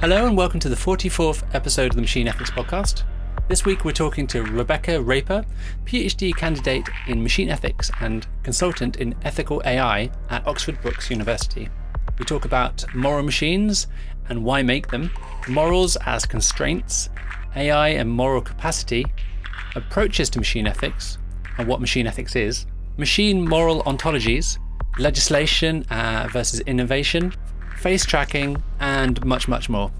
Hello and welcome to the 44th episode of the Machine Ethics Podcast. This week we're talking to Rebecca Raper, PhD candidate in machine ethics and consultant in ethical AI at Oxford Brookes University. We talk about moral machines and why make them, morals as constraints, AI and moral capacity, approaches to machine ethics and what machine ethics is, machine moral ontologies, legislation uh, versus innovation, face tracking, and much, much more.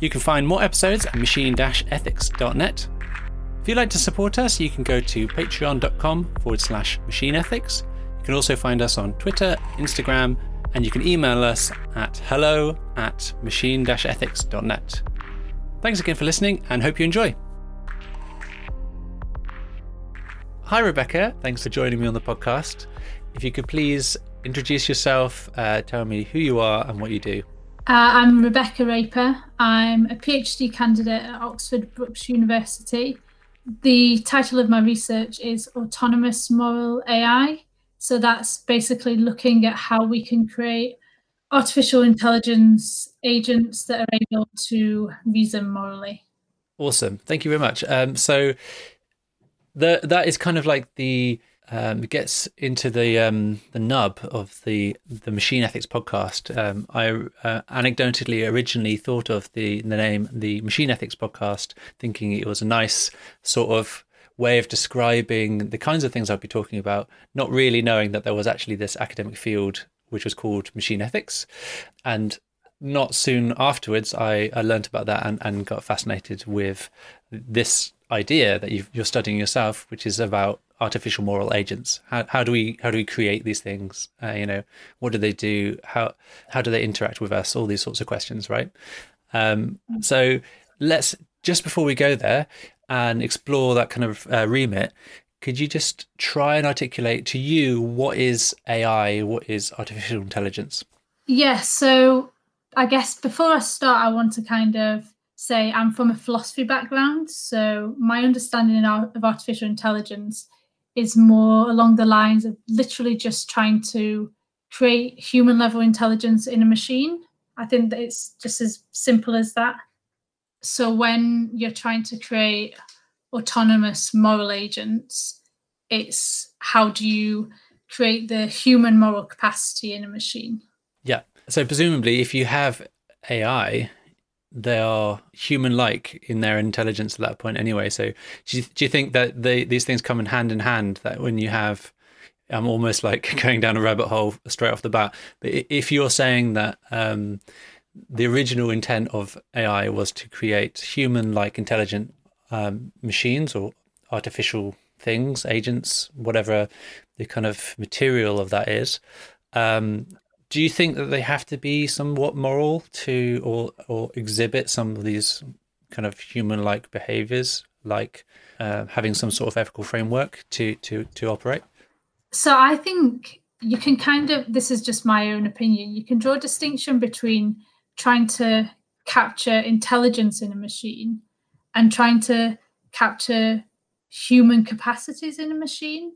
You can find more episodes at machine-ethics.net. If you'd like to support us, you can go to patreon.com forward slash machine ethics. You can also find us on Twitter, Instagram, and you can email us at hello at machine-ethics.net. Thanks again for listening and hope you enjoy. Hi, Rebecca. Thanks for joining me on the podcast. If you could please introduce yourself, uh, tell me who you are and what you do. Uh, I'm Rebecca Raper. I'm a PhD candidate at Oxford Brookes University. The title of my research is Autonomous Moral AI. So that's basically looking at how we can create artificial intelligence agents that are able to reason morally. Awesome. Thank you very much. Um, so the, that is kind of like the um, gets into the um, the nub of the the machine ethics podcast. Um, I uh, anecdotally originally thought of the the name the machine ethics podcast, thinking it was a nice sort of way of describing the kinds of things I'd be talking about, not really knowing that there was actually this academic field which was called machine ethics, and not soon afterwards I, I learned about that and, and got fascinated with this idea that you are studying yourself, which is about artificial moral agents. How, how do we how do we create these things? Uh, you know, what do they do? How how do they interact with us? All these sorts of questions, right? Um, so let's just before we go there and explore that kind of uh, remit. Could you just try and articulate to you what is AI? What is artificial intelligence? Yes. Yeah, so I guess before I start, I want to kind of say I'm from a philosophy background. So my understanding of artificial intelligence is more along the lines of literally just trying to create human level intelligence in a machine. I think that it's just as simple as that. So when you're trying to create autonomous moral agents, it's how do you create the human moral capacity in a machine? Yeah. So presumably if you have AI, they are human-like in their intelligence at that point anyway. So do you, do you think that they, these things come in hand in hand that when you have i'm almost like going down a rabbit hole straight off the bat? But if you're saying that um, the original intent of ai was to create human-like intelligent um, machines or artificial things agents whatever the kind of material of that is um, do you think that they have to be somewhat moral to or or exhibit some of these kind of human like behaviors like uh, having some sort of ethical framework to to to operate? So i think you can kind of this is just my own opinion you can draw a distinction between trying to capture intelligence in a machine and trying to capture human capacities in a machine.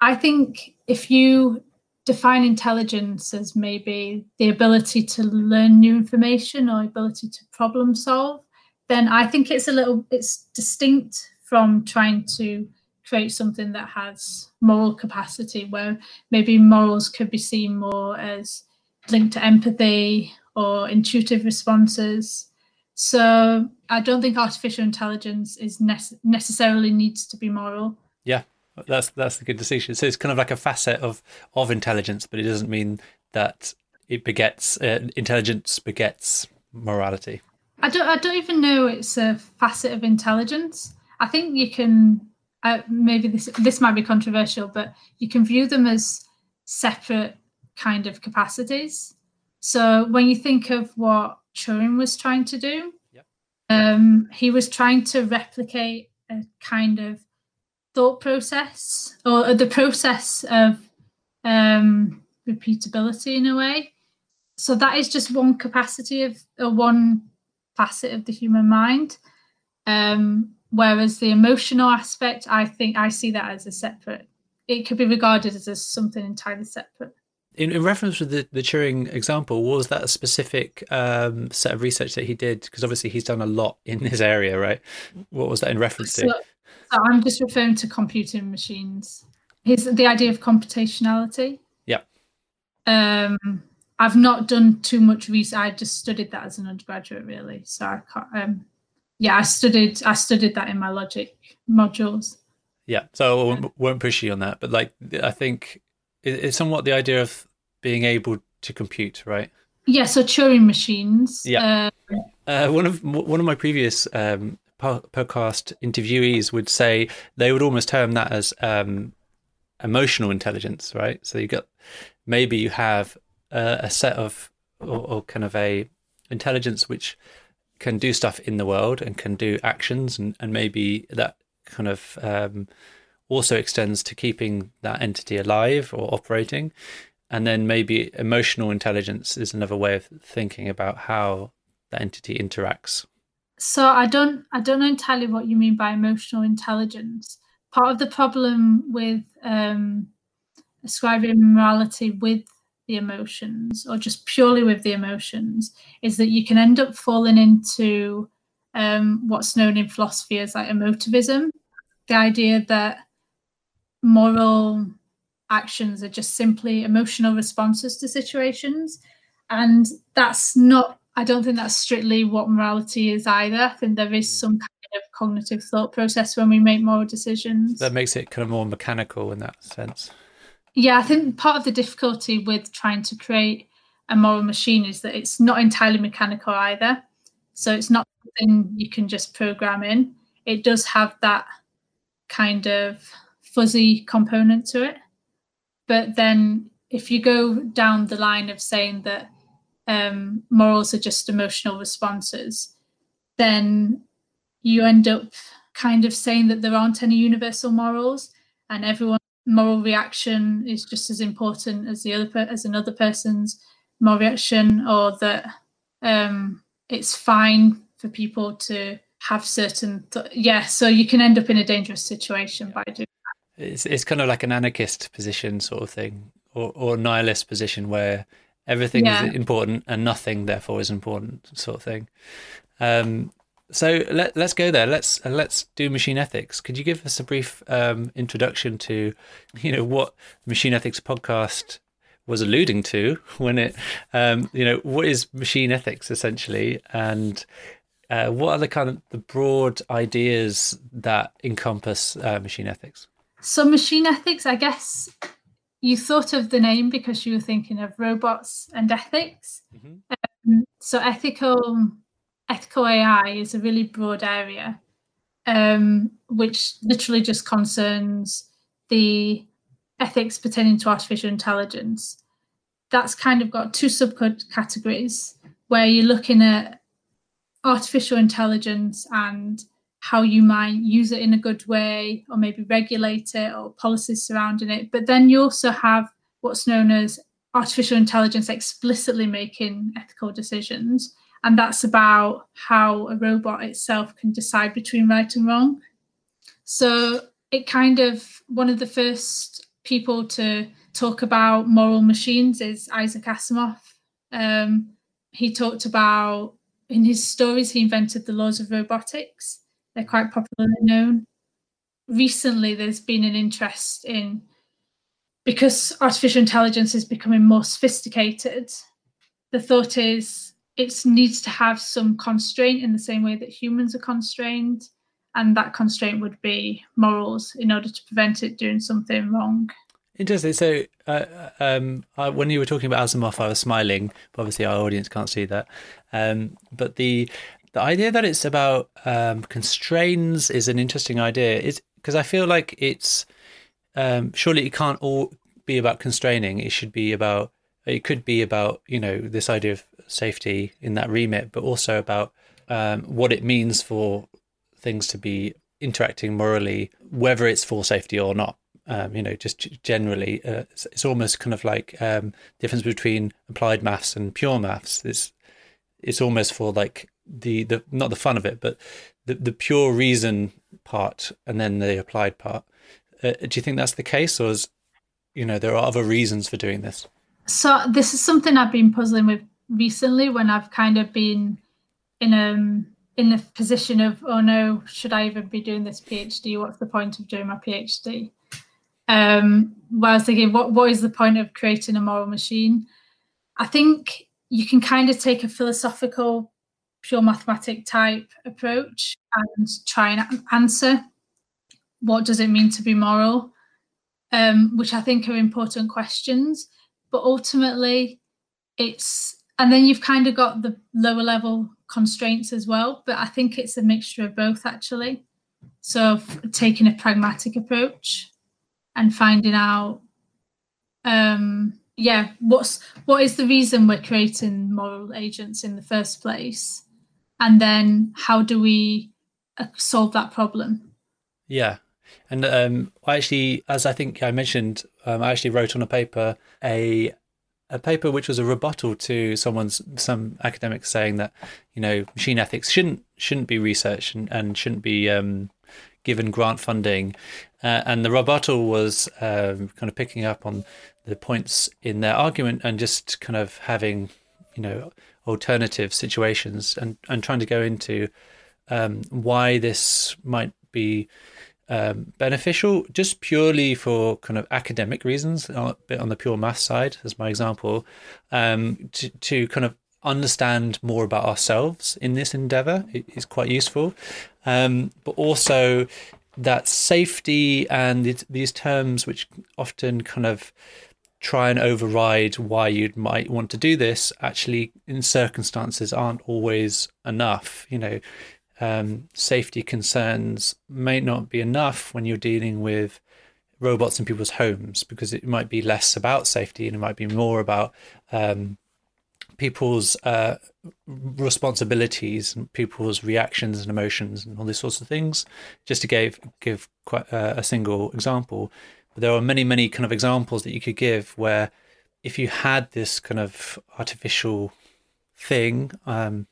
I think if you define intelligence as maybe the ability to learn new information or ability to problem solve, then I think it's a little it's distinct from trying to create something that has moral capacity where maybe morals could be seen more as linked to empathy or intuitive responses. So I don't think artificial intelligence is nece- necessarily needs to be moral. Yeah, that's that's a good distinction. So it's kind of like a facet of of intelligence, but it doesn't mean that it begets uh, intelligence begets morality. I don't. I don't even know it's a facet of intelligence. I think you can. Uh, maybe this this might be controversial, but you can view them as separate kind of capacities. So when you think of what Turing was trying to do, yep. um, he was trying to replicate a kind of thought process or the process of um, repeatability in a way. So that is just one capacity of or one facet of the human mind. Um, whereas the emotional aspect, I think I see that as a separate. It could be regarded as a, something entirely separate. In, in reference to the, the Turing example, was that a specific um, set of research that he did? Because obviously he's done a lot in this area, right? What was that in reference to? So, I'm just referring to computing machines. Here's the idea of computationality. Yeah. Um, I've not done too much research. I just studied that as an undergraduate, really. So I can't. Um, yeah, I studied. I studied that in my logic modules. Yeah, so I won't, won't push you on that, but like I think it's somewhat the idea of being able to compute, right? Yeah, so Turing machines. Yeah. Uh, uh, one of one of my previous um, podcast interviewees would say they would almost term that as um, emotional intelligence, right? So you got maybe you have a, a set of or, or, kind of a intelligence which can do stuff in the world and can do actions, and, and maybe that kind of um, also extends to keeping that entity alive or operating. And then maybe emotional intelligence is another way of thinking about how that entity interacts. So I don't I don't know entirely what you mean by emotional intelligence. Part of the problem with um, ascribing morality with the emotions or just purely with the emotions is that you can end up falling into um, what's known in philosophy as like emotivism the idea that moral actions are just simply emotional responses to situations and that's not i don't think that's strictly what morality is either. I think there is mm. some kind of cognitive thought process when we make moral decisions. That makes it kind of more mechanical in that sense. Yeah i think part of the difficulty with trying to create a moral machine is that it's not entirely mechanical either. So it's not something you can just program in. It does have that kind of fuzzy component to it. But then if you go down the line of saying that um, morals are just emotional responses, then you end up kind of saying that there aren't any universal morals and everyone's moral reaction is just as important as the other as another person's moral reaction or that um, it's fine for people to have certain th- yeah so you can end up in a dangerous situation by doing that. It's, it's kind of like an anarchist position sort of thing or, or nihilist position where everything yeah. is important and nothing therefore is important sort of thing um, so let, let's go there let's uh, let's do machine ethics could you give us a brief um, introduction to you know what machine ethics podcast was alluding to when it um, you know what is machine ethics essentially and uh, what are the kind of the broad ideas that encompass uh, machine ethics? So machine ethics, I guess you thought of the name because you were thinking of robots and ethics. Mm-hmm. Um, so ethical ethical AI is a really broad area, um, which literally just concerns the ethics pertaining to artificial intelligence. That's kind of got two subcategories where you're looking at artificial intelligence and how you might use it in a good way or maybe regulate it or policies surrounding it. But then you also have what's known as artificial intelligence explicitly making ethical decisions. And that's about how a robot itself can decide between right and wrong. So it kind of, one of the first people to talk about moral machines is Isaac Asimov. Um, he talked about in his stories, he invented the laws of robotics. They're quite popularly known. Recently, there's been an interest in because artificial intelligence is becoming more sophisticated. The thought is it needs to have some constraint in the same way that humans are constrained, and that constraint would be morals in order to prevent it doing something wrong. Interesting. So, uh, um, I, when you were talking about Asimov, I was smiling. But obviously, our audience can't see that. Um, but the the idea that it's about um, constraints is an interesting idea. Is because I feel like it's um, surely it can't all be about constraining. It should be about. It could be about you know this idea of safety in that remit, but also about um, what it means for things to be interacting morally, whether it's for safety or not um, you know, just generally, uh, it's, it's, almost kind of like um, difference between applied maths and pure maths. It's it's almost for like the the not the fun of it, but the the pure reason part and then the applied part. Uh, do you think that's the case, or is you know there are other reasons for doing this? So this is something I've been puzzling with recently when I've kind of been in um in the position of oh no, should I even be doing this PhD? What's the point of doing my PhD? Um, where I was thinking, what what is the point of creating a moral machine? I think you can kind of take a philosophical, pure mathematic type approach and try and answer what does it mean to be moral, um, which I think are important questions. But ultimately, it's and then you've kind of got the lower level constraints as well. But I think it's a mixture of both actually. So taking a pragmatic approach and finding out um yeah what's what is the reason we're creating moral agents in the first place and then how do we uh, solve that problem? Yeah. And um i actually as i think i mentioned um, i actually wrote on a paper a a paper which was a rebuttal to someone's some academics saying that you know machine ethics shouldn't shouldn't be researched and, and shouldn't be um, given grant funding. Uh, and the rebuttal was um, kind of picking up on the points in their argument and just kind of having you know alternative situations and and trying to go into um, why this might be um, beneficial just purely for kind of academic reasons, a bit on the pure math side, as my example, um, to, to kind of understand more about ourselves in this endeavor is quite useful. Um, but also that safety and these terms, which often kind of try and override why you might want to do this, actually in circumstances aren't always enough. You know, um, safety concerns may not be enough when you're dealing with robots in people's homes because it might be less about safety and it might be more about um, people's uh, responsibilities and people's reactions and emotions and all these sorts of things. Just to give give quite uh, a single example, but there are many many kind of examples that you could give where if you had this kind of artificial thing um,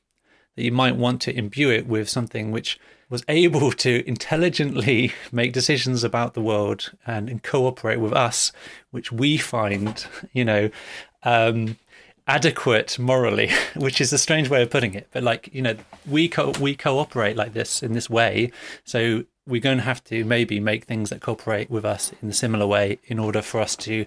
that you might want to imbue it with something which was able to intelligently make decisions about the world and, and cooperate with us, which we find, you know, um, adequate morally, which is a strange way of putting it. But like, you know, we co- we cooperate like this in this way, so we're going to have to maybe make things that cooperate with us in a similar way in order for us to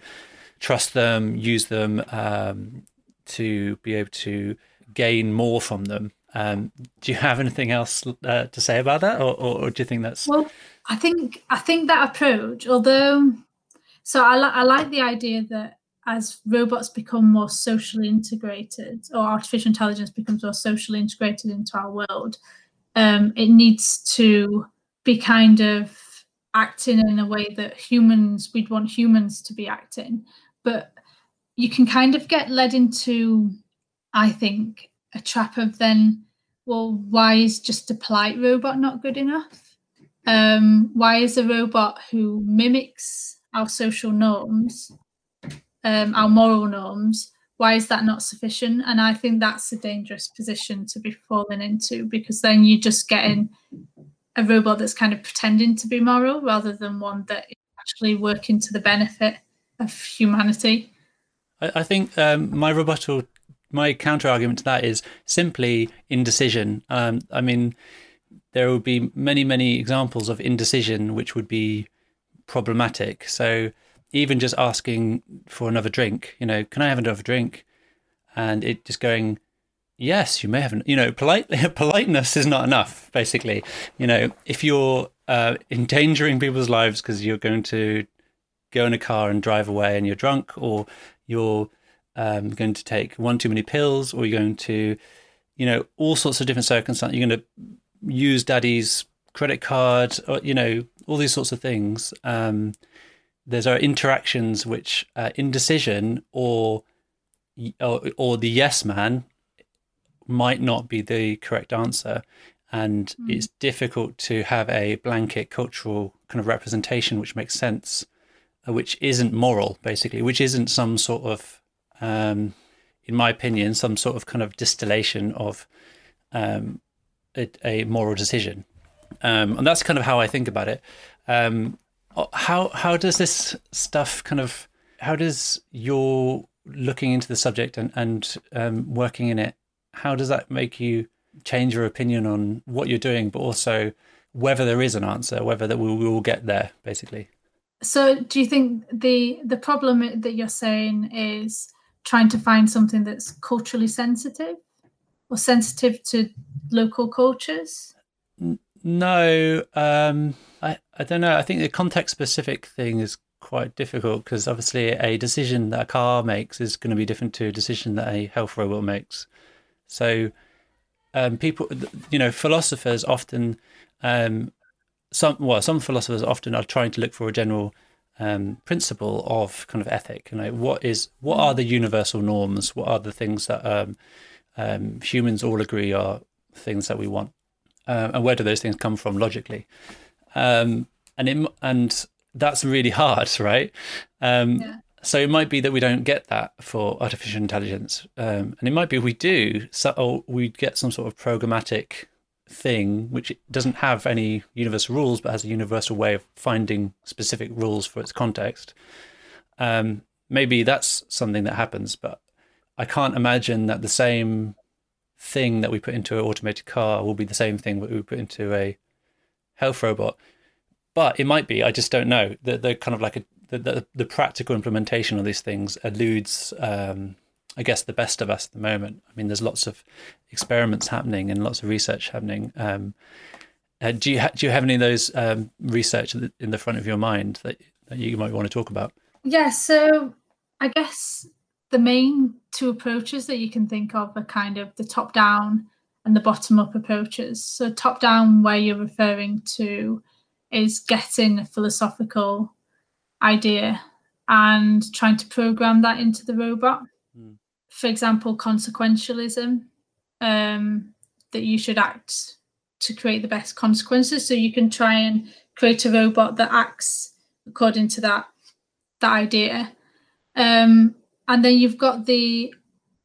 trust them, use them, um, to be able to gain more from them um, do you have anything else uh, to say about that, or, or, or, do you think that's? Well, I think I think that approach, although, so I, li- I like the idea that as robots become more socially integrated, or artificial intelligence becomes more socially integrated into our world, um, it needs to be kind of acting in a way that humans we'd want humans to be acting, but you can kind of get led into, I think, a trap of then well, why is just a polite robot not good enough? Um, why is a robot who mimics our social norms, um, our moral norms, why is that not sufficient? And I think that's a dangerous position to be falling into because then you're just getting a robot that's kind of pretending to be moral rather than one that is actually working to the benefit of humanity. I, I think um, my rebuttal my counter argument to that is simply indecision. Um, I mean, there would be many, many examples of indecision which would be problematic. So even just asking for another drink, you know, can I have another drink? And it just going, yes, you may have, you know, polite, politeness is not enough, basically. You know, if you're uh, endangering people's lives because you're going to go in a car and drive away and you're drunk or you're um, going to take one too many pills, or you're going to, you know, all sorts of different circumstances. You're going to use daddy's credit card, or you know, all these sorts of things. Um, there's our interactions which uh, indecision or, or or the yes man might not be the correct answer and mm. it's difficult to have a blanket cultural kind of representation which makes sense uh, which isn't moral basically which isn't some sort of um, in my opinion, some sort of kind of distillation of um, a, a, moral decision. Um, and that's kind of how I think about it. Um, how how does this stuff kind of how does your looking into the subject and and um, working in it, how does that make you change your opinion on what you're doing, but also whether there is an answer, whether that we will get there, basically? So, do you think the the problem that you're saying is trying to find something that's culturally sensitive or sensitive to local cultures? No, um, I I don't know. I think the context specific thing is quite difficult because obviously a decision that a car makes is going to be different to a decision that a health robot makes. So, um, people, you know, philosophers often um, some well some philosophers often are trying to look for a general um, principle of kind of ethic. You know, what is what are the universal norms? What are the things that um, um, humans all agree are things that we want, uh, and where do those things come from logically? Um, and it and that's really hard, right? Um, yeah. So it might be that we don't get that for artificial intelligence, um, and it might be we do. So or we get some sort of programmatic thing which doesn't have any universal rules but has a universal way of finding specific rules for its context um, maybe that's something that happens but i can't imagine that the same thing that we put into an automated car will be the same thing that we put into a health robot but it might be i just don't know They're kind of like a the, the, the practical implementation of these things eludes um, I guess, the best of us at the moment. I mean, there's lots of experiments happening and lots of research happening. Um, uh, do you ha- do you have any of those um, research in the front of your mind that, that you might want to talk about? Yeah, so I guess the main two approaches that you can think of are kind of the top down and the bottom up approaches. So top down, where you're referring to, is getting a philosophical idea and trying to program that into the robot for example, consequentialism, um, that you should act to create the best consequences. So you can try and create a robot that acts according to that that idea. Um, and then you've got the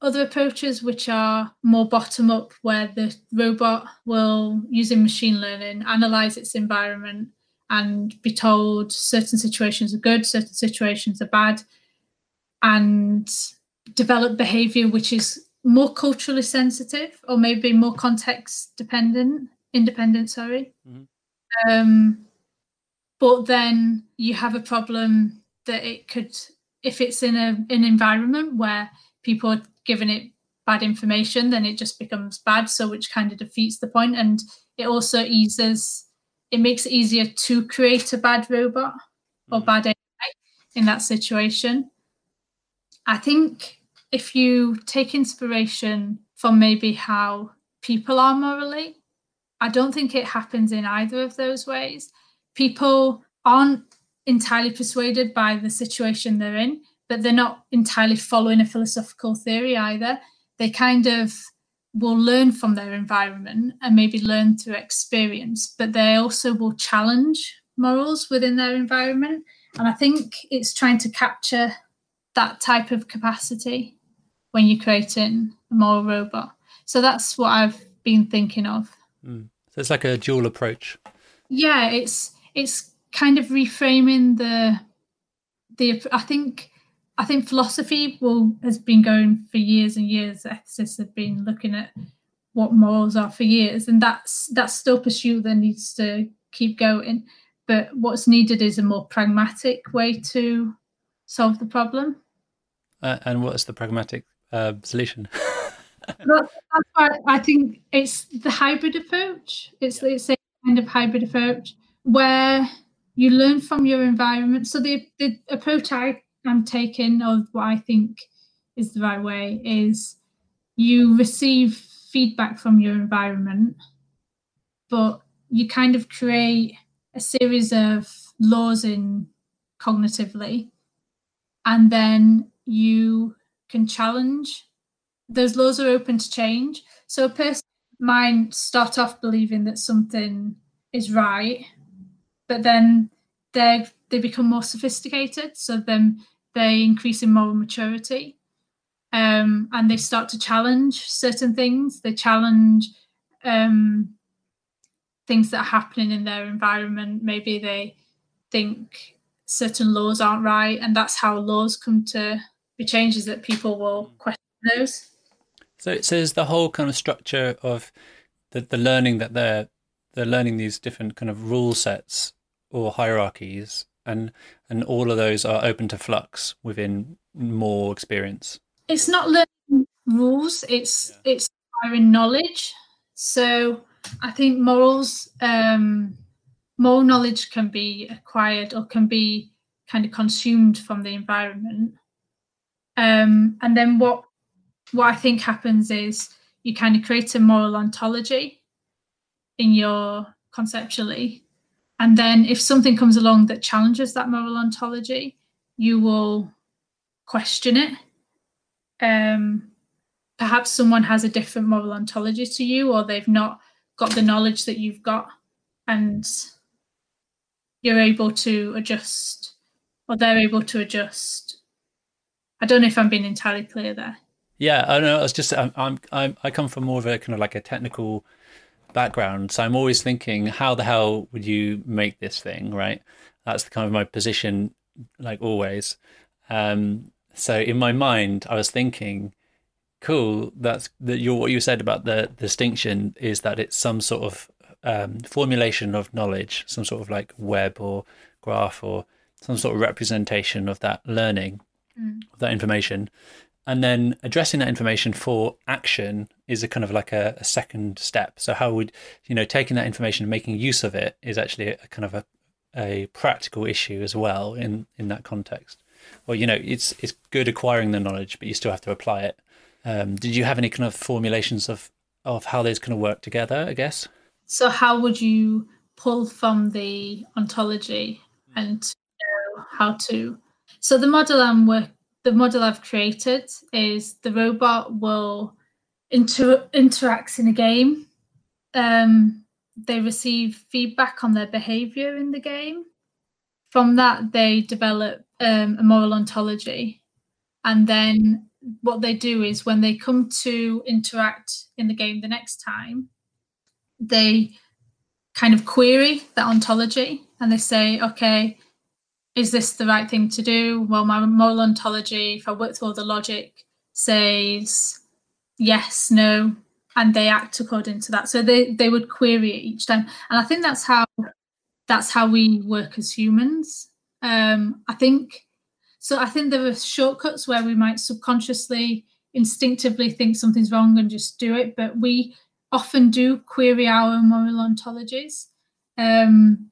other approaches which are more bottom up, where the robot will, using machine learning, analyze its environment and be told certain situations are good, certain situations are bad, and develop behavior which is more culturally sensitive or maybe more context dependent independent sorry mm-hmm. um, but then you have a problem that it could if it's in a an environment where people are giving it bad information then it just becomes bad so which kind of defeats the point and it also eases it makes it easier to create a bad robot or mm-hmm. bad AI in that situation I think if you take inspiration from maybe how people are morally, I don't think it happens in either of those ways. People aren't entirely persuaded by the situation they're in, but they're not entirely following a philosophical theory either. They kind of will learn from their environment and maybe learn through experience, but they also will challenge morals within their environment. And I think it's trying to capture that type of capacity when you're creating a moral robot. So that's what I've been thinking of. Mm. So it's like a dual approach. Yeah, it's it's kind of reframing the the. I think I think philosophy will has been going for years and years. Ethicists have been looking at what morals are for years, and that's that's still pursuit that needs to keep going. But what's needed is a more pragmatic way to solve the problem. Uh, and what's the pragmatic uh, solution? that's, that's I think it's the hybrid approach. It's, it's a kind of hybrid approach where you learn from your environment. So the, the approach I am taking, or what I think is the right way, is you receive feedback from your environment, but you kind of create a series of laws in cognitively, and then you can challenge. Those laws are open to change. So a person might start off believing that something is right, but then they they become more sophisticated. So then they increase in moral maturity, um, and they start to challenge certain things. They challenge um, things that are happening in their environment. Maybe they think certain laws aren't right, and that's how laws come to be changes that people will question those. So, it says the whole kind of structure of the, the learning that they're they're learning these different kind of rule sets or hierarchies, and and all of those are open to flux within more experience. It's not learning rules; it's yeah. it's acquiring knowledge. So I think morals, um, moral knowledge can be acquired or can be kind of consumed from the environment. Um, and then what what I think happens is you kind of create a moral ontology in your conceptually. And then if something comes along that challenges that moral ontology, you will question it. Um, perhaps someone has a different moral ontology to you, or they've not got the knowledge that you've got, and you're able to adjust, or they're able to adjust. I don't know if I'm being entirely clear there. Yeah, I know. I was just I'm, I'm, I'm I come from more of a kind of like a technical background, so I'm always thinking, how the hell would you make this thing right? That's the kind of my position, like always. Um, so in my mind, I was thinking, cool. That's that. Your what you said about the, the distinction is that it's some sort of um, formulation of knowledge, some sort of like web or graph or some sort of representation of that learning, mm. of that information and then addressing that information for action is a kind of like a, a, second step. So how would you know taking that information and making use of it is actually a, kind of a, a practical issue as well in in that context. Well you know it's it's good acquiring the knowledge but you still have to apply it. Um, did you have any kind of formulations of of how those kind of work together i guess? So how would you pull from the ontology and know how to? So the model i'm working the model I've created is the robot will inter- in a game. Um, they receive feedback on their behavior in the game. From that, they develop um, a moral ontology. And then what they do is when they come to interact in the game the next time, they kind of query that ontology and they say, okay, is this the right thing to do? Well, my moral ontology, if I work through all the logic, says yes, no, and they act according to that. So they they would query it each time, and I think that's how that's how we work as humans. Um, I think so. I think there are shortcuts where we might subconsciously, instinctively think something's wrong and just do it, but we often do query our moral ontologies. Um,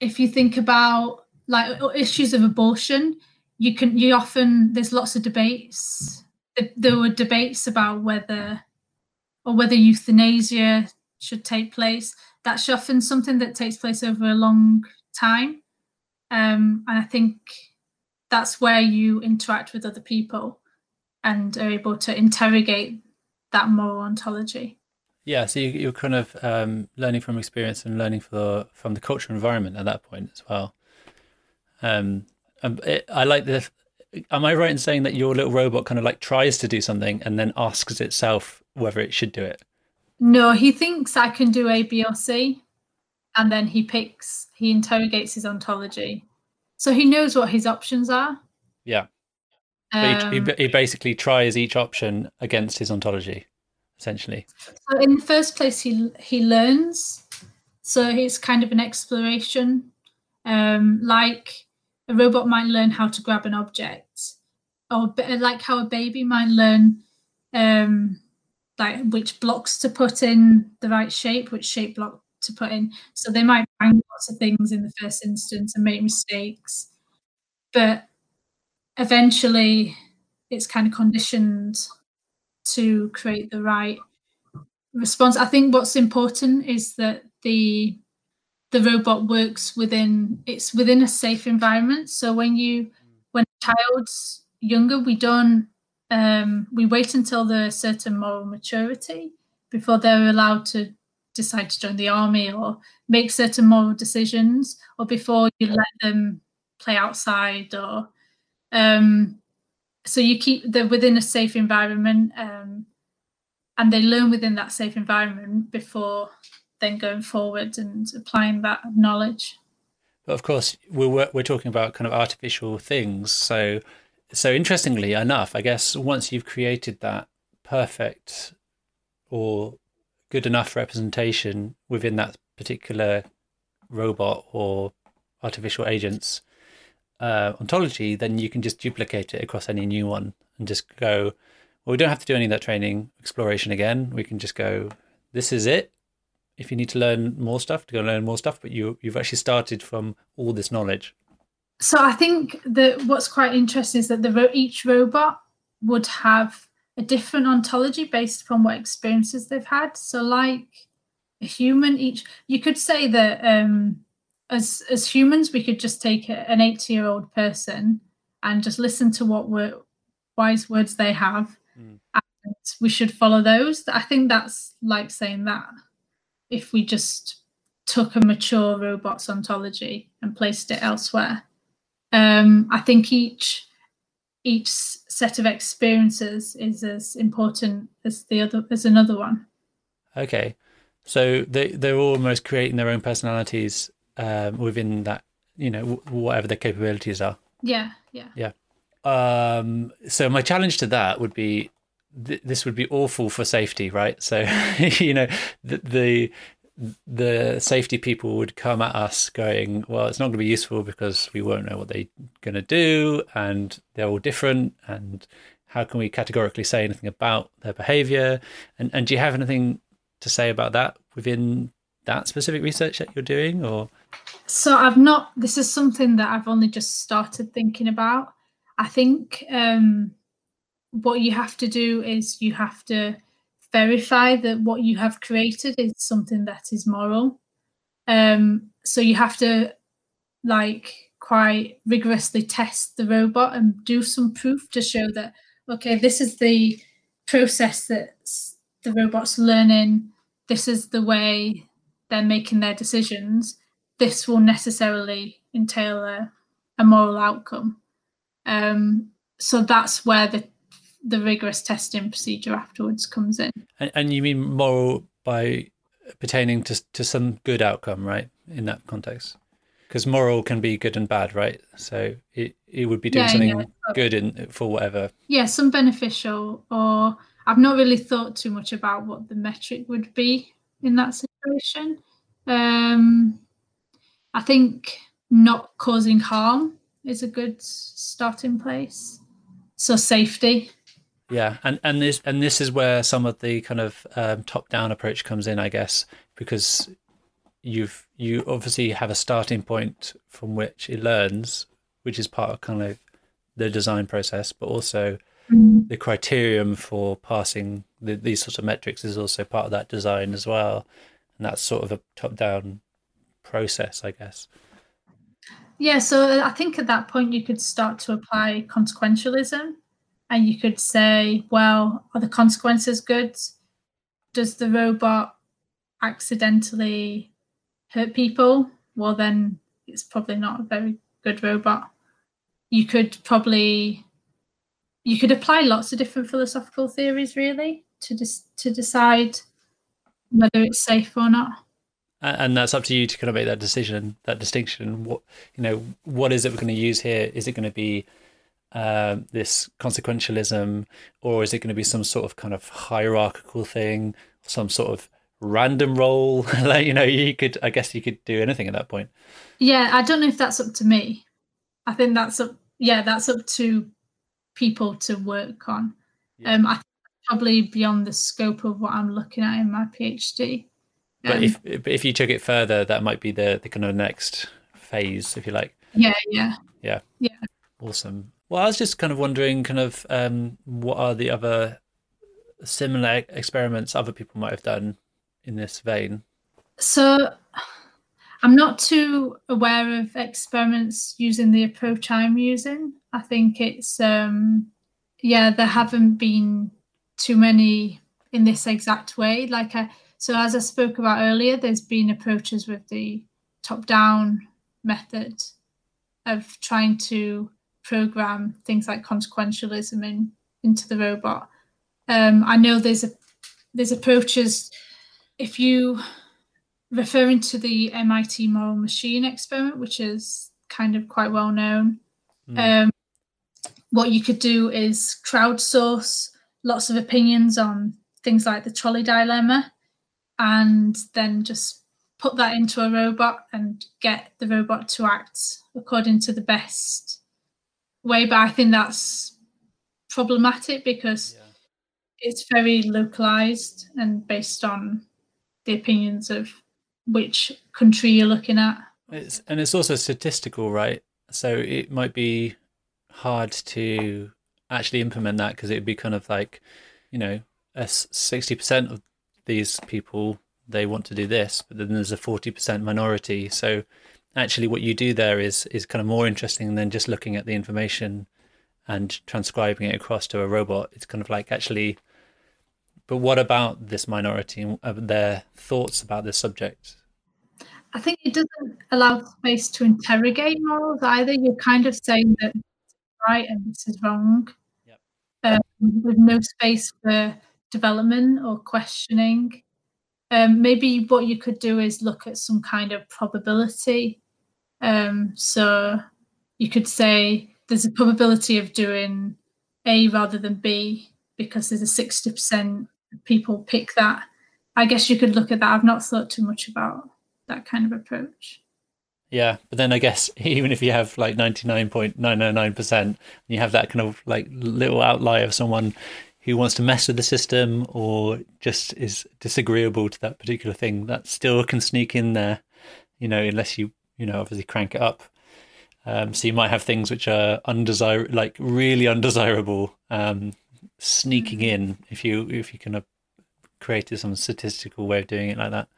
if you think about like issues of abortion, you can you often there's lots of debates. There were debates about whether or whether euthanasia should take place. That's often something that takes place over a long time, um, and I think that's where you interact with other people and are able to interrogate that moral ontology. Yeah, so you, are kind of um, learning from experience and learning for, from the cultural environment at that point as well. Um, it, I like the. Am I right in saying that your little robot kind of like tries to do something and then asks itself whether it should do it? No, he thinks I can do A, B, or C, and then he picks. He interrogates his ontology, so he knows what his options are. Yeah. Um, he, he basically tries each option against his ontology, essentially. So in the first place, he he learns. So it's kind of an exploration, um, like a robot might learn how to grab an object, or like how a baby might learn um, like which blocks to put in the right shape, which shape block to put in. So they might bang lots of things in the first instance and make mistakes, but eventually it's kind of conditioned to create the right response. I think what's important is that the the robot works within it's within a safe environment. So when you when a child's younger, we don't um, we wait until they're a certain moral maturity before they're allowed to decide to join the army or make certain moral decisions, or before you let them play outside or um, so you keep them within a safe environment um, and they learn within that safe environment before then going forward and applying that knowledge. But of course, we're we're talking about kind of artificial things. So so interestingly enough, I guess once you've created that perfect or good enough representation within that particular robot or artificial agents uh, ontology, then you can just duplicate it across any new one and just go, well, we don't have to do any of that training exploration again. We can just go, this is it. If you need to learn more stuff, to go learn more stuff, but you you've actually started from all this knowledge. So I think that what's quite interesting is that the each robot would have a different ontology based upon what experiences they've had. So like a human, each you could say that um, as as humans we could just take an 80 year old person and just listen to what word, wise words they have mm. and we should follow those. I think that's like saying that if we just took a mature robot's ontology and placed it elsewhere um, I think each each set of experiences is as important as the other as another one. Okay, so they they're almost creating their own personalities um, within that you know whatever their capabilities are. Yeah, yeah, yeah. Um, so my challenge to that would be th- this would be awful for safety, right? So you know the, the the safety people would come at us going, well, it's not going to be useful because we won't know what they're going to do and they're all different. And how can we categorically say anything about their behavior? And, and do you have anything to say about that within that specific research that you're doing or? So I've not, this is something that I've only just started thinking about. I think um, what you have to do is you have to verify that what you have created is something that is moral. Um, so you have to like quite rigorously test the robot and do some proof to show that okay, this is the process that the robot's learning. This is the way they're making their decisions. This will necessarily entail a, a moral outcome. Um, so that's where the the rigorous testing procedure afterwards comes in. And, and you mean moral by pertaining to to some good outcome, right? In that context, because moral can be good and bad, right? So it it would be doing yeah, something yeah. good in for whatever. Yeah, some beneficial, or I've not really thought too much about what the metric would be in that situation. Um, I think not causing harm is a good starting place. So safety yeah, and and this and this is where some of the kind of um, top down approach comes in, I guess, because you've you obviously have a starting point from which it learns, which is part of kind of the design process, but also mm. the criterion for passing the, these sorts of metrics is also part of that design as well, and that's sort of a top down process, I guess. Yeah, so I think at that point you could start to apply consequentialism and you could say, well, are the consequences good? Does the robot accidentally hurt people? Well, then it's probably not a very good robot. You could probably you could apply lots of different philosophical theories really to dis- to decide whether it's safe or not and that's up to you to kind of make that decision that distinction what you know what is it we're going to use here is it going to be uh, this consequentialism, or is it going to be some sort of kind of hierarchical thing, some sort of random role? like, you know, you could, I guess, you could do anything at that point. Yeah, I don't know if that's up to me. I think that's up. Yeah, that's up to people to work on. Yeah. Um, I probably beyond the scope of what I'm looking at in my PhD. But um, if if you took it further, that might be the the kind of next phase, if you like. Yeah, yeah, yeah, yeah. Awesome. Well, I was just kind of wondering, kind of, um, what are the other similar experiments other people might have done in this vein? So, I'm not too aware of experiments using the approach I'm using. I think it's, um, yeah, there haven't been too many in this exact way. Like, I, so as I spoke about earlier, there's been approaches with the top-down method of trying to program things like consequentialism in, into the robot. Um, I know there's a there's approaches if you referring to the MIT moral machine experiment, which is kind of quite well known. Mm. Um, what you could do is crowdsource lots of opinions on things like the trolley dilemma and then just put that into a robot and get the robot to act according to the best way. But I think that's problematic because yeah. it's very localized and based on the opinions of which country you're looking at. It's and it's also statistical, right? So it might be hard to actually implement that because it would be kind of like, you know, sixty percent of these people they want to do this, but then there's a forty percent minority. So actually, what you do there is is kind of more interesting than just looking at the information and transcribing it across to a robot. It's kind of like actually, but what about this minority and their thoughts about this subject? I think it doesn't allow space to interrogate morals either. You're kind of saying that right and this is wrong, yep. um, with no space for development or questioning. Um, maybe what you could do is look at some kind of probability. Um, so you could say there's a probability of doing A rather than B because there's a 60% people pick that. I guess you could look at that. I've not thought too much about that kind of approach. Yeah, but then I guess even if you have like 99.999%, you have that kind of like little outlier of someone who wants to mess with the system or just is disagreeable to that particular thing, that still can sneak in there, you know, unless you, you know, obviously crank it up. Um, so you might have things which are undesirable, like really undesirable, um, sneaking mm. in if you if you can uh, create some statistical way of doing it like that.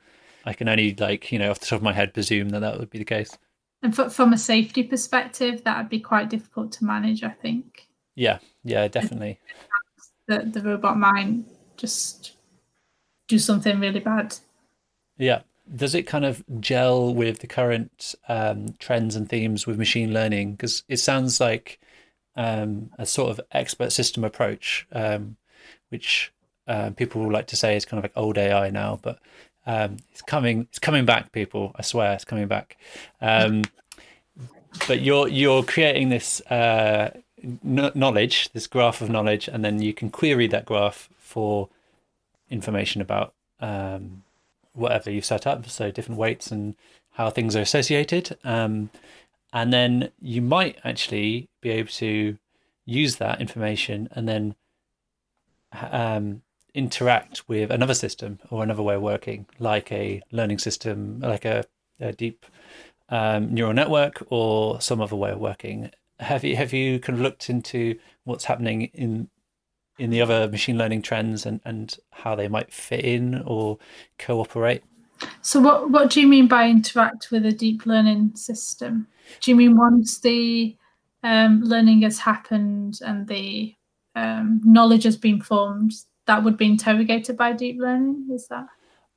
I can only like you know off the top of my head presume that that would be the case. And from a safety perspective, that would be quite difficult to manage. I think. Yeah, yeah, definitely. The the robot might just do something really bad. Yeah. Does it kind of gel with the current um, trends and themes with machine learning? Because it sounds like um, a sort of expert system approach, um, which uh, people will like to say is kind of like old AI now, but um, it's coming. It's coming back, people. I swear, it's coming back. Um, but you're you're creating this uh, knowledge, this graph of knowledge, and then you can query that graph for information about um, whatever you've set up. So different weights and how things are associated. Um, and then you might actually be able to use that information and then um, interact with another system or another way of working, like a learning system, like a, a deep um, neural network or some other way of working. Have you have you kind of looked into what's happening in in the other machine learning trends and, and how they might fit in or cooperate? So what what do you mean by interact with a deep learning system? Do you mean once the um, learning has happened and the um, knowledge has been formed, that would be interrogated by deep learning? Is that?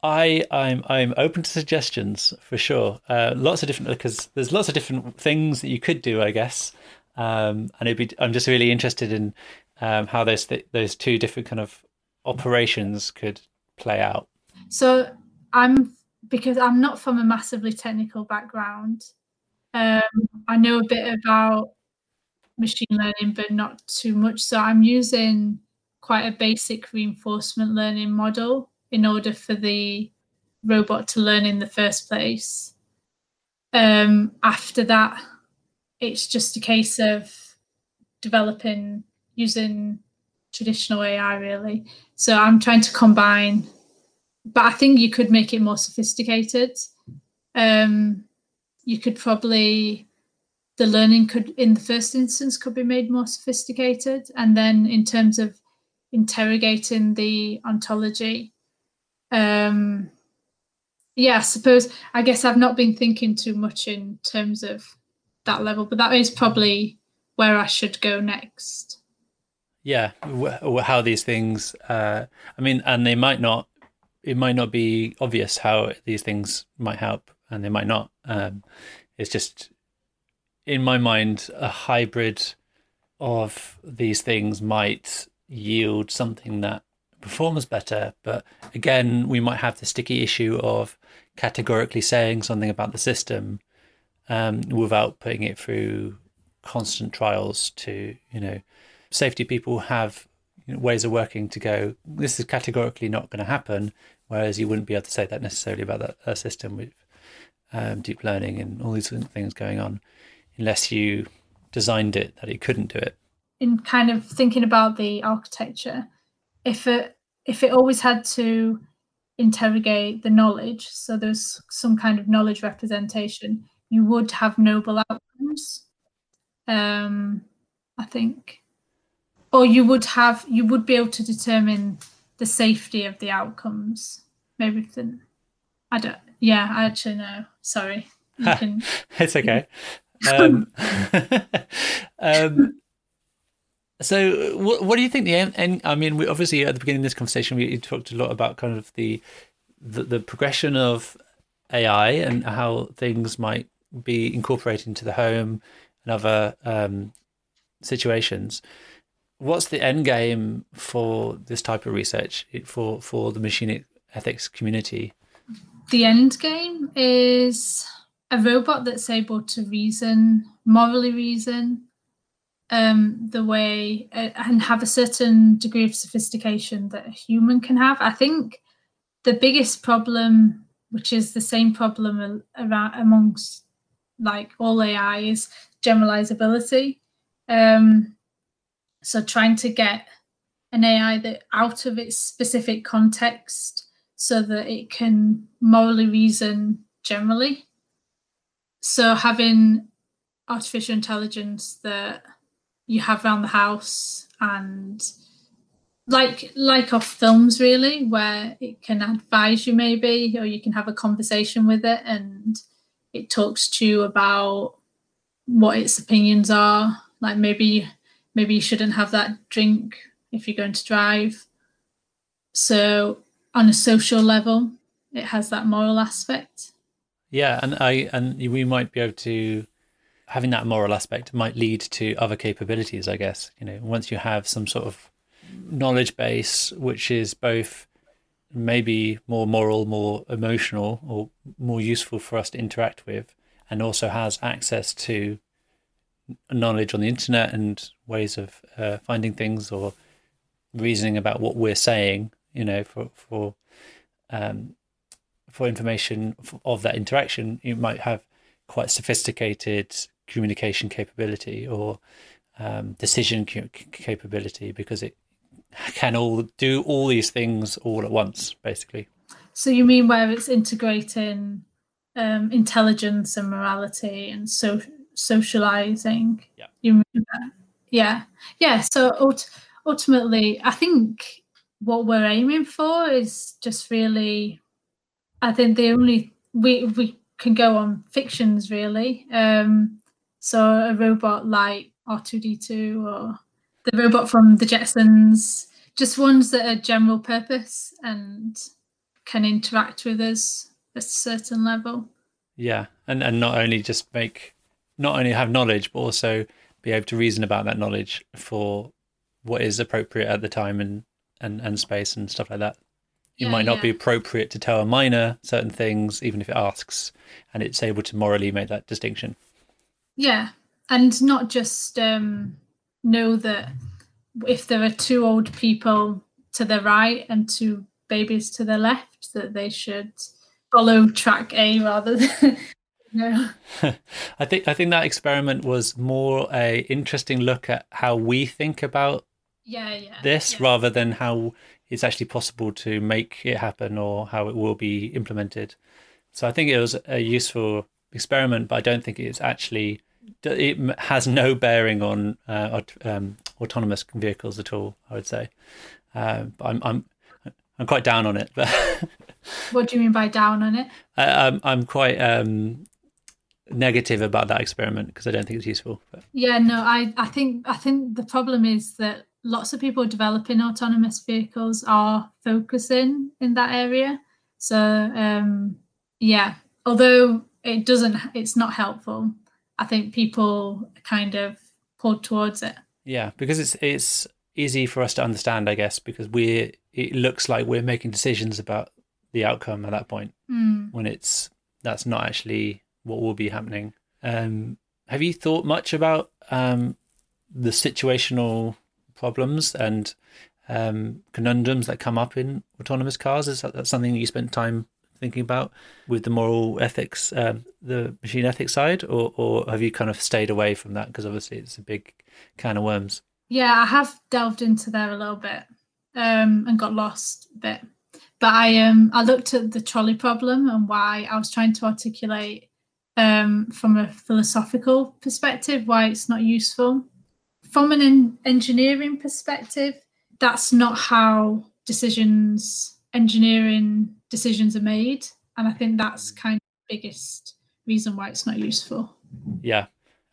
I I'm I'm open to suggestions for sure. Uh, lots of different because there's lots of different things that you could do, I guess. Um, and it'd be I'm just really interested in um, how those th- those two different kind of operations could play out. So I'm because I'm not from a massively technical background. Um, I know a bit about machine learning, but not too much. So I'm using quite a basic reinforcement learning model in order for the robot to learn in the first place. Um, after that, it's just a case of developing using traditional AI, really. So I'm trying to combine but I think you could make it more sophisticated. Um, you could probably the learning could in the first instance could be made more sophisticated, and then in terms of interrogating the ontology, um, yeah, I suppose I guess I've not been thinking too much in terms of that level, but that is probably where I should go next. Yeah, how these things. Uh, I mean, and they might not it might not be obvious how these things might help, and they might not. Um, it's just in my mind a hybrid of these things might yield something that performs better. But again, we might have the sticky issue of categorically saying something about the system um, without putting it through constant trials to, you know, safety people have you know, ways of working to go. This is categorically not going to happen. Whereas you wouldn't be able to say that necessarily about that system with um, deep learning and all these things going on, unless you designed it that it couldn't do it. In kind of thinking about the architecture, if it if it always had to interrogate the knowledge, so there's some kind of knowledge representation, you would have noble outcomes. Um, I think, or you would have you would be able to determine the safety of the outcomes. Maybe then I don't. Yeah, I actually know. Sorry. Can... it's okay. um, um, so, what, what do you think the end? I mean, we obviously at the beginning of this conversation we talked a lot about kind of the the, the progression of AI and how things might be incorporated into the home and other um, situations. What's the end game for this type of research for for the machine ethics community? The end game is a robot that's able to reason, morally reason, um, the way uh, and have a certain degree of sophistication that a human can have. I think the biggest problem, which is the same problem around amongst like all AI, is generalizability. Um, so trying to get an AI that out of its specific context so that it can morally reason generally. So having artificial intelligence that you have around the house and like like off films really where it can advise you maybe or you can have a conversation with it and it talks to you about what its opinions are like maybe maybe you shouldn't have that drink if you're going to drive so on a social level it has that moral aspect yeah and i and we might be able to having that moral aspect might lead to other capabilities, I guess. You know, once you have some sort of knowledge base which is both maybe more moral, more emotional, or more useful for us to interact with, and also has access to knowledge on the internet and ways of uh, finding things or reasoning about what we're saying, you know, for for um, for information of that interaction, you might have quite sophisticated communication capability or um, decision capability because it can all do all these things all at once, basically. So you mean where it's integrating um, intelligence and morality and so socializing? Yeah. You that? Yeah, yeah. So ultimately, I think what we're aiming for is just really. I think the only we we can go on fictions really. Um, so a robot like R2D2 or the robot from the Jetsons, just ones that are general purpose and can interact with us at a certain level. Yeah, and and not only just make, not only have knowledge, but also be able to reason about that knowledge for what is appropriate at the time and and and space and stuff like that. It yeah, might not yeah. be appropriate to tell a minor certain things, even if it asks, and it's able to morally make that distinction. Yeah, and not just um, know that if there are two old people to the right and two babies to the left, that they should follow track A rather than. no. I think I think that experiment was more a interesting look at how we think about yeah, yeah, this yeah. rather than how it's actually possible to make it happen or how it will be implemented. So I think it was a useful experiment, but I don't think it's actually it has no bearing on uh, um, autonomous vehicles at all. I would say, uh, I'm I'm I'm quite down on it. But what do you mean by down on it? I, I'm I'm quite um, negative about that experiment because I don't think it's useful. But. Yeah, no, I I think I think the problem is that lots of people developing autonomous vehicles are focusing in that area. So um, yeah, although it doesn't, it's not helpful. I think people kind of pulled towards it. Yeah, because it's it's easy for us to understand, I guess, because we it looks like we're making decisions about the outcome at that point mm. when it's that's not actually what will be happening. Um, have you thought much about um, the situational problems and um, conundrums that come up in autonomous cars? Is that, that something you spent time thinking about with the moral ethics, um, the machine ethics side, or or have you kind of stayed away from that because obviously it's a big can of worms? Yeah, I have delved into there a little bit um, and got lost a bit. But I um I looked at the trolley problem and why I was trying to articulate um, from a philosophical perspective why it's not useful. From an engineering perspective, that's not how decisions, engineering decisions are made. And I think that's kind of the biggest reason why it's not useful. Yeah.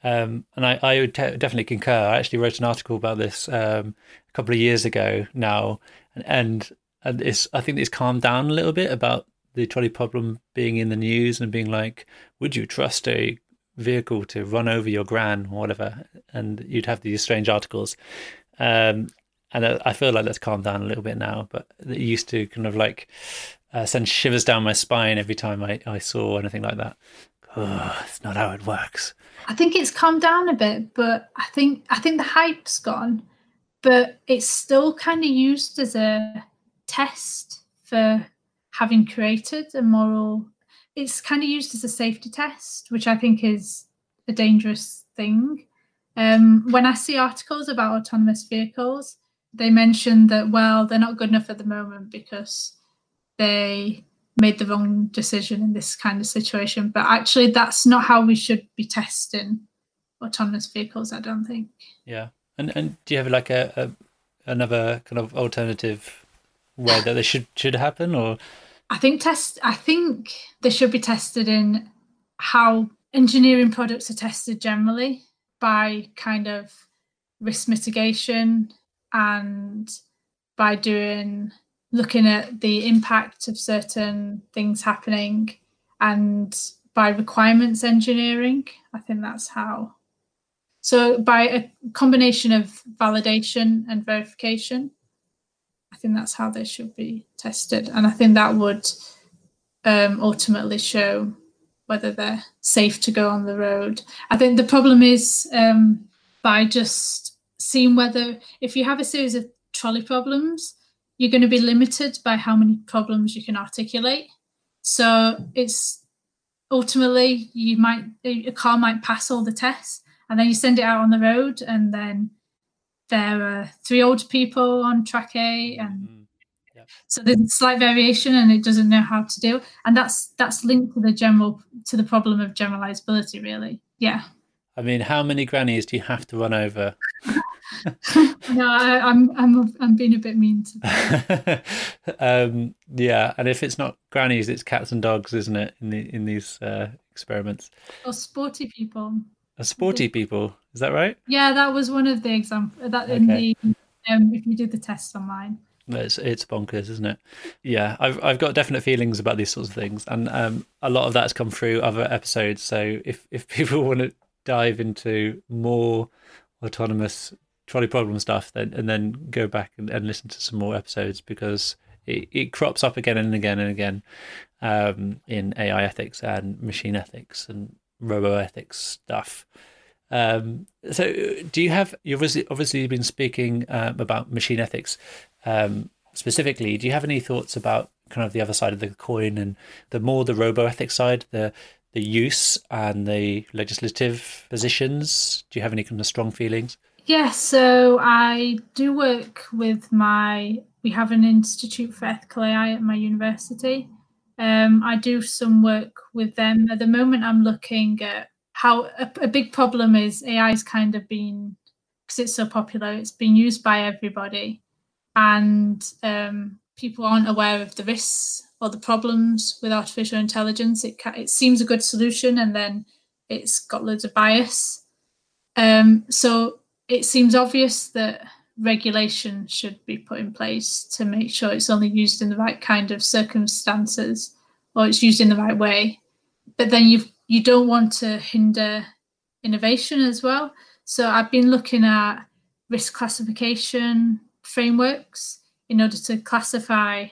Um, and I, I would te- definitely concur. I actually wrote an article about this um, a couple of years ago now, and, and and it's I think it's calmed down a little bit about the trolley problem being in the news and being like, would you trust a vehicle to run over your gran or whatever? And you'd have these strange articles. Um, and I feel like that's calmed down a little bit now, but it used to kind of like uh, send shivers down my spine every time I, I saw anything like that. It's not how it works. I think it's calmed down a bit, but I think I think the hype's gone, but it's still kind of used as a test for having created a moral it's kind of used as a safety test which i think is a dangerous thing. Um, when i see articles about autonomous vehicles they mention that well they're not good enough at the moment because they made the wrong decision in this kind of situation. But actually that's not how we should be testing autonomous vehicles i don't think. Yeah. And and do you have like a, a another kind of alternative way that this should should happen or I think test. I think they should be tested in how engineering products are tested generally by kind of risk mitigation and by doing looking at the impact of certain things happening and by requirements engineering. I think that's how. So by a combination of validation and verification. I think that's how they should be tested, and I think that would um, ultimately show whether they're safe to go on the road. I think the problem is um, by just seeing whether if you have a series of trolley problems, you're going to be limited by how many problems you can articulate. So it's ultimately you might a car might pass all the tests and then you send it out on the road and then there are three old people on track A, and mm, yeah. so there's a slight variation, and it doesn't know how to deal, and that's that's linked to the general to the problem of generalizability, really. Yeah. I mean, how many grannies do you have to run over? no, I, am I'm, I'm I'm being a bit mean to. um, yeah, and if it's not grannies, it's cats and dogs, isn't it? In the in these uh, experiments. Or sporty people. A sporty people, is that right? Yeah, that was one of the examples. That in okay. the um, if you do the tests online. It's it's bonkers, isn't it? Yeah, I've I've got definite feelings about these sorts of things, and um, a lot of that has come through other episodes. So if if people want to dive into more autonomous trolley problem stuff, then and then go back and, and listen to some more episodes because it, it crops up again and again and again um, in AI ethics and machine ethics and roboethics stuff. Um, so, do you have you've obviously, obviously been speaking um, about machine ethics um, specifically? Do you have any thoughts about kind of the other side of the coin and the more the roboethics side, the the use and the legislative positions? Do you have any kind of strong feelings? Yes, yeah, so I do work with my. We have an Institute for Ethical AI at my university, um, I do some work with them. At the moment, I'm looking at how a, a big problem is AI is kind of been, because it's so popular, it's been used by everybody. And um, people aren't aware of the risks or the problems with artificial intelligence. It, it seems a good solution and then it's got loads of bias. Um, so it seems obvious that regulation should be put in place to make sure it's only used in the right kind of circumstances or it's used in the right way. But then you you don't want to hinder innovation as well. So I've been looking at risk classification frameworks in order to classify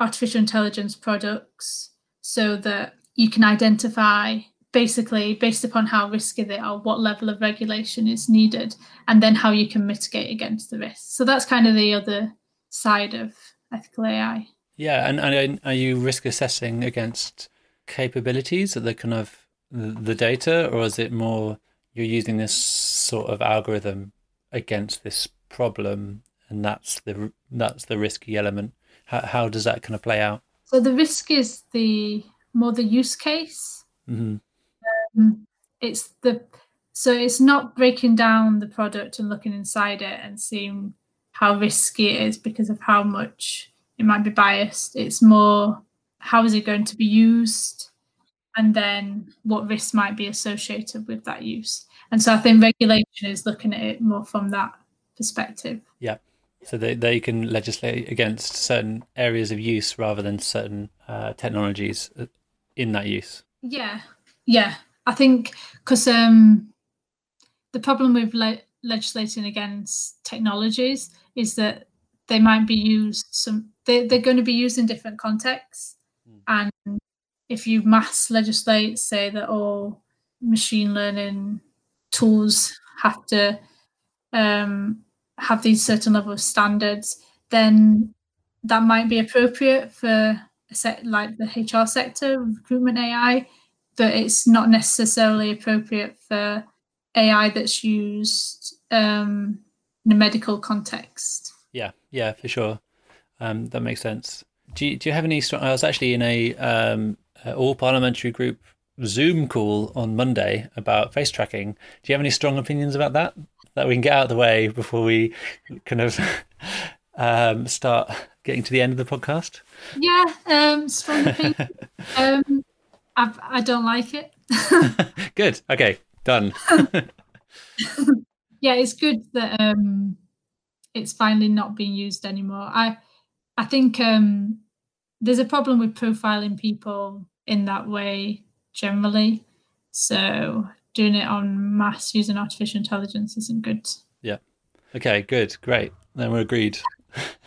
artificial intelligence products so that you can identify basically based upon how risky they are, what level of regulation is needed, and then how you can mitigate against the risk. So that's kind of the other side of ethical AI. Yeah, and, and are you risk assessing against capabilities of the kind of the data, or is it more you're using this sort of algorithm against this problem, and that's the that's the risky element? How how does that kind of play out? So the risk is the more the use case. Mm-hmm. Um, it's the so it's not breaking down the product and looking inside it and seeing how risky it is because of how much it might be biased. It's more how is it going to be used and then what risks might be associated with that use. And so I think regulation is looking at it more from that perspective. Yeah. So they, they can legislate against certain areas of use rather than certain uh, technologies uh, in that use. Yeah. Yeah. I think because um, the problem with le- legislating against technologies is that they might be used some they, they're going to be used in different contexts mm. and if you mass legislate say that all machine learning tools have to um, have these certain level of standards then that might be appropriate for a set like the hr sector recruitment ai but it's not necessarily appropriate for ai that's used um, in a medical context yeah yeah for sure um, that makes sense. Do you, do you have any? I was actually in a um, all parliamentary group Zoom call on Monday about face tracking. Do you have any strong opinions about that that we can get out of the way before we kind of um, start getting to the end of the podcast? Yeah, um, strong opinion. um, I, I don't like it. good. Okay, done. yeah, it's good that um, it's finally not being used anymore. I I think um, there's a problem with profiling people in that way generally. So doing it on mass using artificial intelligence isn't good. Yeah. Okay, good. Great. Then we're agreed.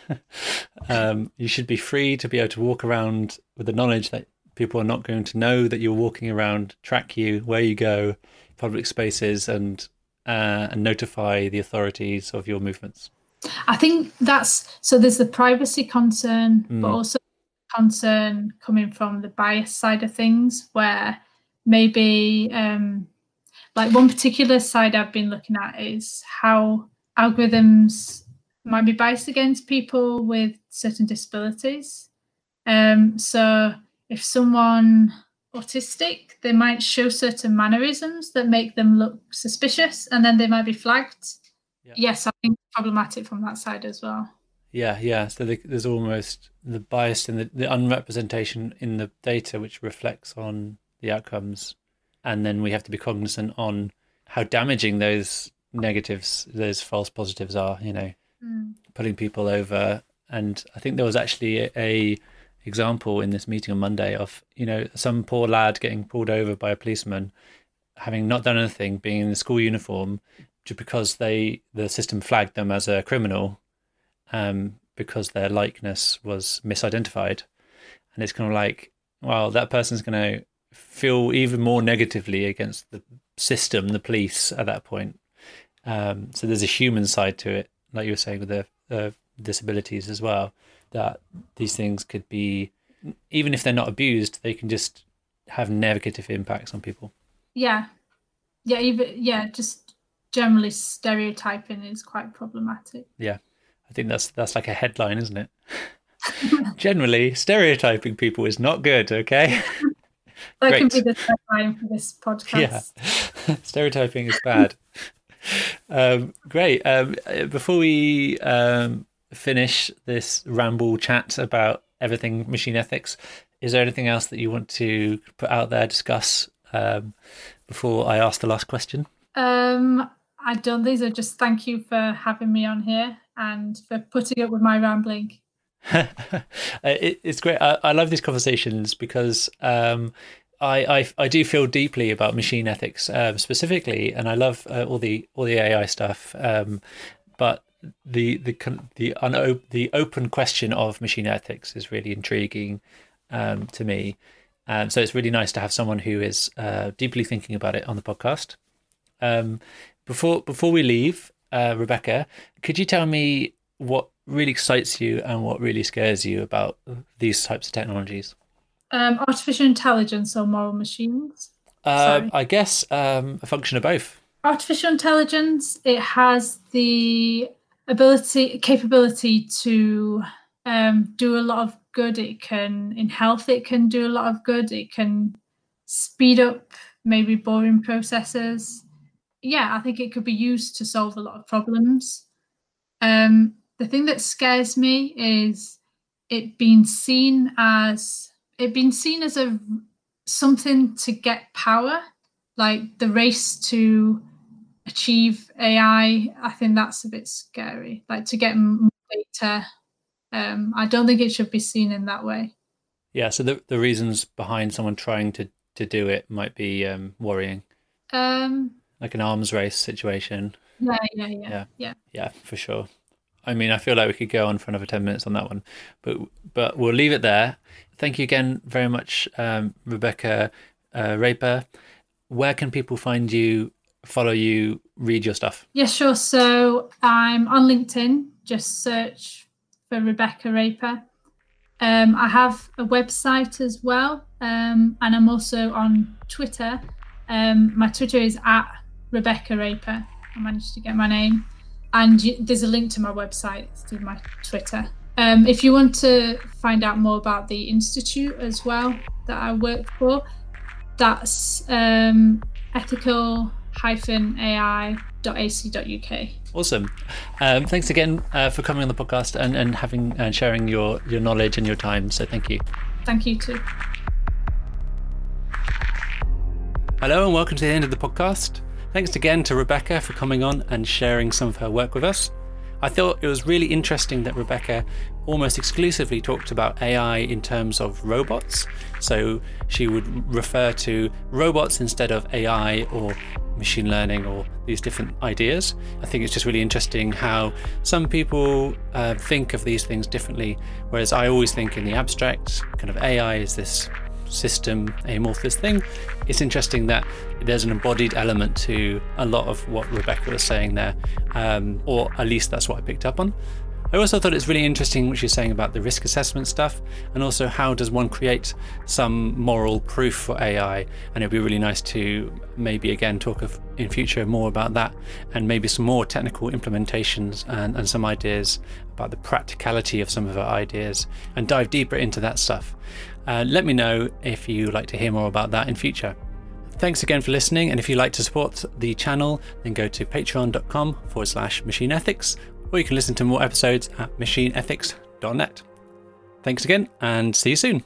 um, you should be free to be able to walk around with the knowledge that people are not going to know that you're walking around, track you, where you go, public spaces, and uh, and notify the authorities of your movements. I think that's so there's the privacy concern, mm. but also concern coming from the bias side of things, where maybe um, like one particular side I've been looking at is how algorithms might be biased against people with certain disabilities. Um, so if someone autistic, they might show certain mannerisms that make them look suspicious, and then they might be flagged. Yeah. Yes, I think problematic from that side as well. Yeah, yeah. So the, there's almost the bias and the, the unrepresentation in the data, which reflects on the outcomes, and then we have to be cognizant on how damaging those negatives, those false positives are. You know, mm. pulling people over. And I think there was actually a, a example in this meeting on Monday of you know some poor lad getting pulled over by a policeman, having not done anything, being in the school uniform, just because they the system flagged them as a criminal um, because their likeness was misidentified, and it's kind of like, well, that person's going to feel even more negatively against the system, the police at that point. Um, so there's a human side to it, like you were saying with the uh, disabilities as well. That these things could be, even if they're not abused, they can just have negative impacts on people. Yeah, yeah, even yeah, just generally stereotyping is quite problematic. Yeah, I think that's that's like a headline, isn't it? generally, stereotyping people is not good. Okay. that Great. can be the headline for this podcast. Yeah, stereotyping is bad. um, great. Um, before we um, finish this ramble chat about everything machine ethics, is there anything else that you want to put out there, discuss um, before I ask the last question? Um, I don't These so. Just thank you for having me on here and for putting up with my rambling. it, it's great. I, I, love these conversations because um, I, I, I do feel deeply about machine ethics um, specifically, and I love uh, all the all the AI stuff. Um, but the the the unop- the open question of machine ethics is really intriguing um, to me, Um, so it's really nice to have someone who is uh, deeply thinking about it on the podcast. Um, before before we leave, uh, Rebecca, could you tell me what really excites you and what really scares you about these types of technologies? Um, artificial intelligence or moral machines? Uh, I guess um, a function of both. Artificial intelligence, it has the ability, capability to um, do a lot of good. It can, in health, it can do a lot of good. It can speed up maybe boring processes. Yeah, I think it could be used to solve a lot of problems. Um, the thing that scares me is it being seen as it being seen as a something to get power, like the race to achieve AI. I think that's a bit scary. Like to get more data. Um, I don't think it should be seen in that way. Yeah. So the the reasons behind someone trying to to do it might be um, worrying. Um, like an arms race situation. Yeah, yeah, yeah, yeah, yeah, yeah, for sure. I mean, I feel like we could go on for another ten minutes on that one, but but we'll leave it there. Thank you again very much, um, Rebecca uh, Raper. Where can people find you, follow you, read your stuff? Yeah, sure. So I'm on LinkedIn. Just search for Rebecca Raper. Um, I have a website as well, um, and I'm also on Twitter. Um, my Twitter is at Rebecca Raper. I managed to get my name and you, there's a link to my website through my Twitter. Um, if you want to find out more about the institute as well that I work for, that's um, ethical-ai.ac.uk. Awesome. Um, thanks again uh, for coming on the podcast and, and having and sharing your, your knowledge and your time. So thank you. Thank you too. Hello and welcome to the end of the podcast. Thanks again to Rebecca for coming on and sharing some of her work with us. I thought it was really interesting that Rebecca almost exclusively talked about AI in terms of robots. So she would refer to robots instead of AI or machine learning or these different ideas. I think it's just really interesting how some people uh, think of these things differently, whereas I always think in the abstract, kind of AI is this system amorphous thing. It's interesting that there's an embodied element to a lot of what Rebecca was saying there, um, or at least that's what I picked up on. I also thought it's really interesting what she's saying about the risk assessment stuff, and also how does one create some moral proof for AI. And it'd be really nice to maybe again talk of, in future more about that, and maybe some more technical implementations and, and some ideas about the practicality of some of our ideas, and dive deeper into that stuff. Uh, let me know if you'd like to hear more about that in future. Thanks again for listening, and if you'd like to support the channel, then go to patreon.com forward slash machine ethics, or you can listen to more episodes at machineethics.net. Thanks again, and see you soon.